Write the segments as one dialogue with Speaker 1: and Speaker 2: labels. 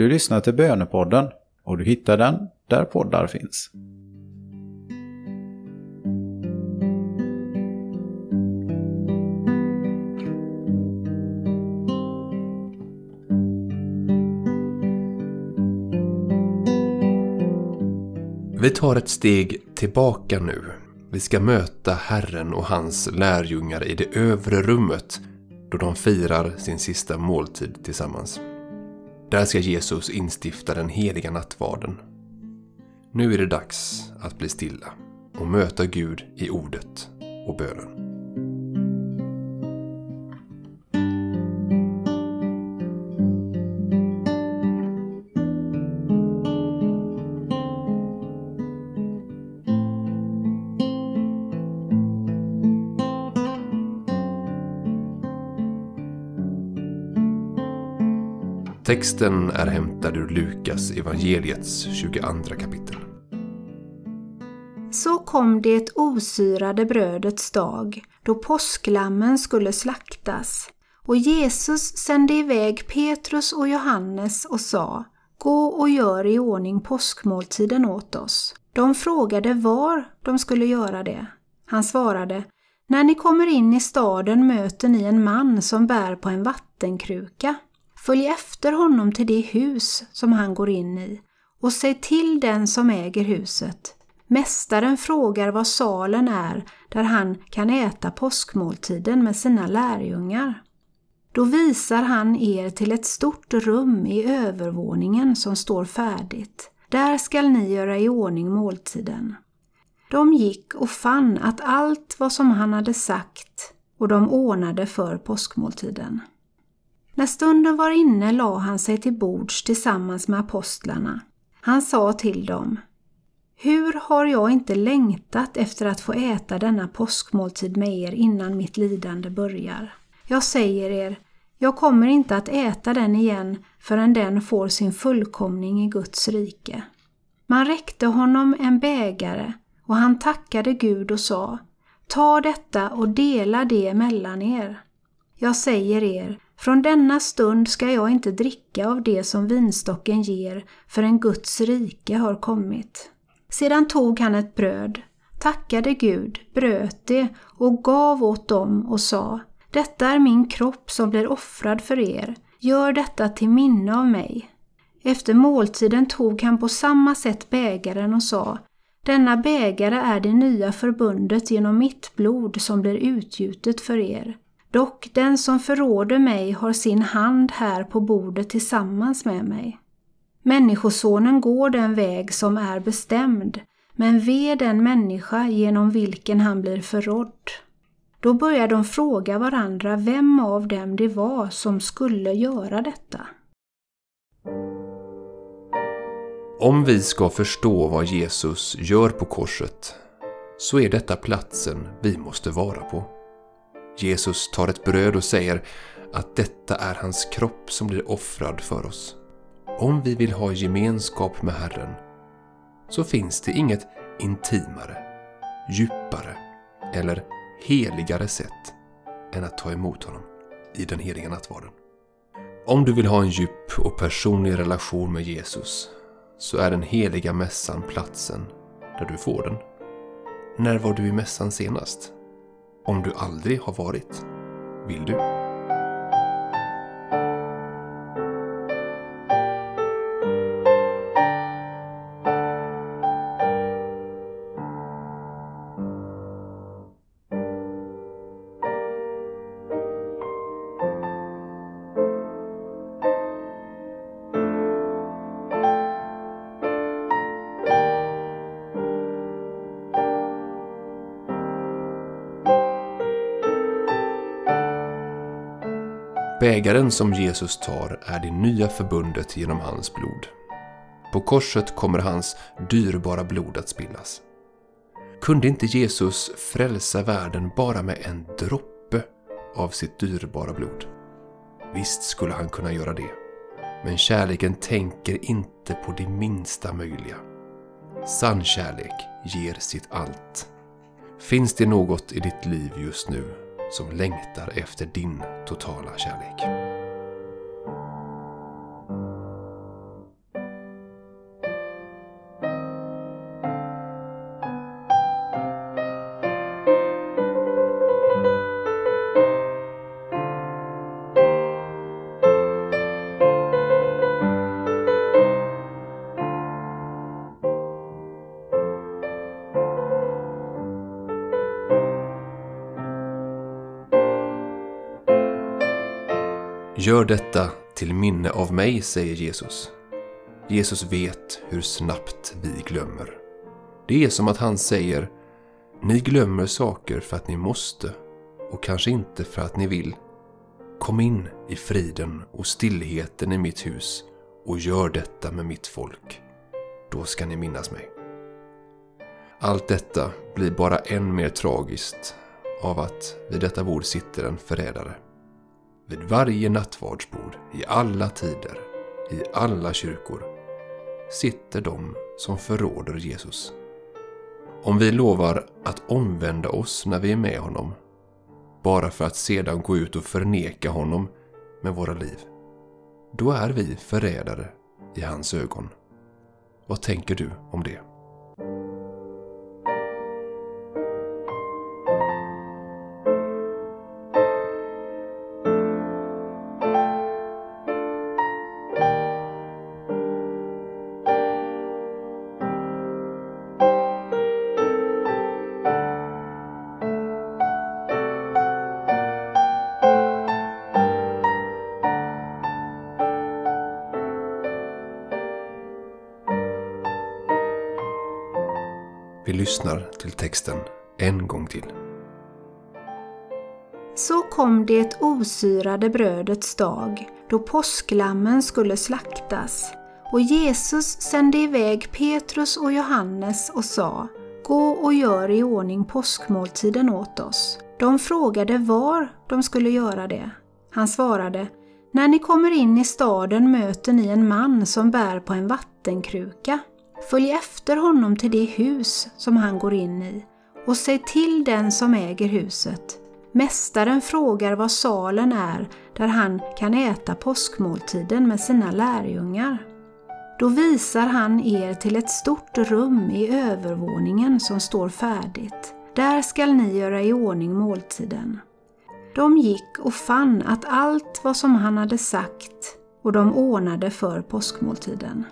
Speaker 1: Du lyssnar till Bönepodden och du hittar den där poddar finns.
Speaker 2: Vi tar ett steg tillbaka nu. Vi ska möta Herren och hans lärjungar i det övre rummet då de firar sin sista måltid tillsammans. Där ska Jesus instifta den heliga nattvarden. Nu är det dags att bli stilla och möta Gud i ordet och bönen. Texten är hämtad ur Lukas evangeliets 22 kapitel.
Speaker 3: Så kom det osyrade brödets dag, då påsklammen skulle slaktas. Och Jesus sände iväg Petrus och Johannes och sa, Gå och gör i ordning påskmåltiden åt oss. De frågade var de skulle göra det. Han svarade, När ni kommer in i staden möter ni en man som bär på en vattenkruka. Följ efter honom till det hus som han går in i och säg till den som äger huset. Mästaren frågar vad salen är där han kan äta påskmåltiden med sina lärjungar. Då visar han er till ett stort rum i övervåningen som står färdigt. Där skall ni göra i ordning måltiden. De gick och fann att allt var som han hade sagt och de ordnade för påskmåltiden. När stunden var inne la han sig till bords tillsammans med apostlarna. Han sa till dem Hur har jag inte längtat efter att få äta denna påskmåltid med er innan mitt lidande börjar? Jag säger er, jag kommer inte att äta den igen förrän den får sin fullkomning i Guds rike. Man räckte honom en bägare och han tackade Gud och sa Ta detta och dela det mellan er. Jag säger er, från denna stund ska jag inte dricka av det som vinstocken ger förrän Guds rike har kommit. Sedan tog han ett bröd, tackade Gud, bröt det och gav åt dem och sa Detta är min kropp som blir offrad för er. Gör detta till minne av mig. Efter måltiden tog han på samma sätt bägaren och sa Denna bägare är det nya förbundet genom mitt blod som blir utgjutet för er. Dock den som förråder mig har sin hand här på bordet tillsammans med mig. Människosonen går den väg som är bestämd, men ve den människa genom vilken han blir förrådd. Då börjar de fråga varandra vem av dem det var som skulle göra detta.
Speaker 2: Om vi ska förstå vad Jesus gör på korset så är detta platsen vi måste vara på. Jesus tar ett bröd och säger att detta är hans kropp som blir offrad för oss. Om vi vill ha gemenskap med Herren så finns det inget intimare, djupare eller heligare sätt än att ta emot honom i den heliga nattvarden. Om du vill ha en djup och personlig relation med Jesus så är den heliga mässan platsen där du får den. När var du i mässan senast? Om du aldrig har varit, vill du? Bägaren som Jesus tar är det nya förbundet genom hans blod. På korset kommer hans dyrbara blod att spillas. Kunde inte Jesus frälsa världen bara med en droppe av sitt dyrbara blod? Visst skulle han kunna göra det. Men kärleken tänker inte på det minsta möjliga. Sann kärlek ger sitt allt. Finns det något i ditt liv just nu som längtar efter din totala kärlek. Gör detta till minne av mig, säger Jesus. Jesus vet hur snabbt vi glömmer. Det är som att han säger Ni glömmer saker för att ni måste och kanske inte för att ni vill. Kom in i friden och stillheten i mitt hus och gör detta med mitt folk. Då ska ni minnas mig. Allt detta blir bara än mer tragiskt av att vid detta bord sitter en förrädare. Vid varje nattvardsbord, i alla tider, i alla kyrkor, sitter de som förråder Jesus. Om vi lovar att omvända oss när vi är med honom, bara för att sedan gå ut och förneka honom med våra liv, då är vi förrädare i hans ögon. Vad tänker du om det? Lyssnar till texten en gång till.
Speaker 3: Så kom det osyrade brödets dag, då påsklammen skulle slaktas. Och Jesus sände iväg Petrus och Johannes och sa Gå och gör i ordning påskmåltiden åt oss. De frågade var de skulle göra det. Han svarade När ni kommer in i staden möter ni en man som bär på en vattenkruka. Följ efter honom till det hus som han går in i och säg till den som äger huset. Mästaren frågar vad salen är där han kan äta påskmåltiden med sina lärjungar. Då visar han er till ett stort rum i övervåningen som står färdigt. Där skall ni göra i ordning måltiden. De gick och fann att allt var som han hade sagt och de ordnade för påskmåltiden.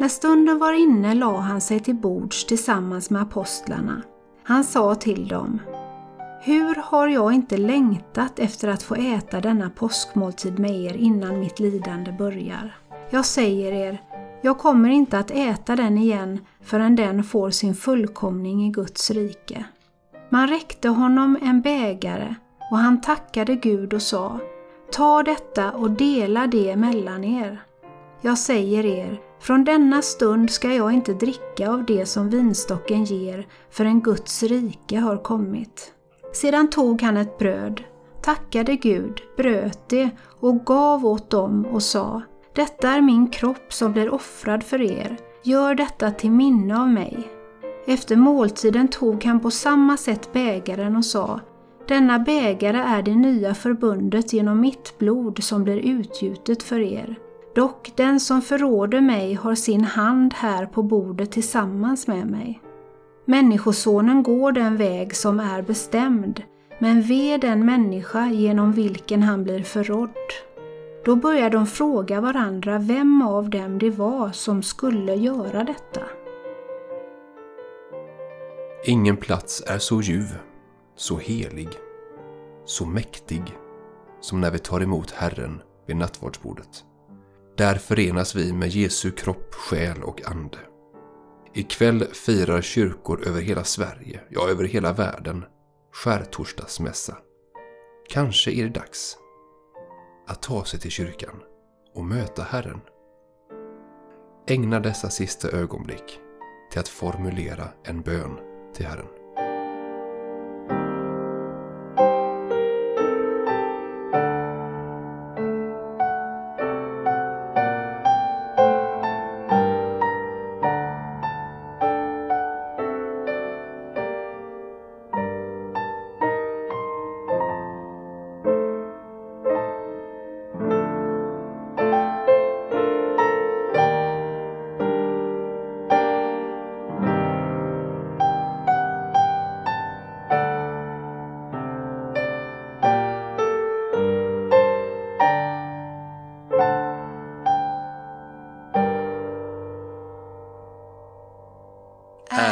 Speaker 3: När stunden var inne la han sig till bords tillsammans med apostlarna. Han sa till dem Hur har jag inte längtat efter att få äta denna påskmåltid med er innan mitt lidande börjar? Jag säger er, jag kommer inte att äta den igen förrän den får sin fullkomning i Guds rike. Man räckte honom en bägare och han tackade Gud och sa Ta detta och dela det mellan er. Jag säger er, från denna stund ska jag inte dricka av det som vinstocken ger förrän Guds rike har kommit. Sedan tog han ett bröd, tackade Gud, bröt det och gav åt dem och sa Detta är min kropp som blir offrad för er. Gör detta till minne av mig. Efter måltiden tog han på samma sätt bägaren och sa Denna bägare är det nya förbundet genom mitt blod som blir utgjutet för er. Dock den som förråder mig har sin hand här på bordet tillsammans med mig. Människosonen går den väg som är bestämd, men ve den människa genom vilken han blir förrådd. Då börjar de fråga varandra vem av dem det var som skulle göra detta.
Speaker 2: Ingen plats är så ljuv, så helig, så mäktig som när vi tar emot Herren vid nattvardsbordet. Där förenas vi med Jesu kropp, själ och ande. Ikväll firar kyrkor över hela Sverige, ja över hela världen, skärtorsdagsmässa. Kanske är det dags att ta sig till kyrkan och möta Herren. Ägna dessa sista ögonblick till att formulera en bön till Herren.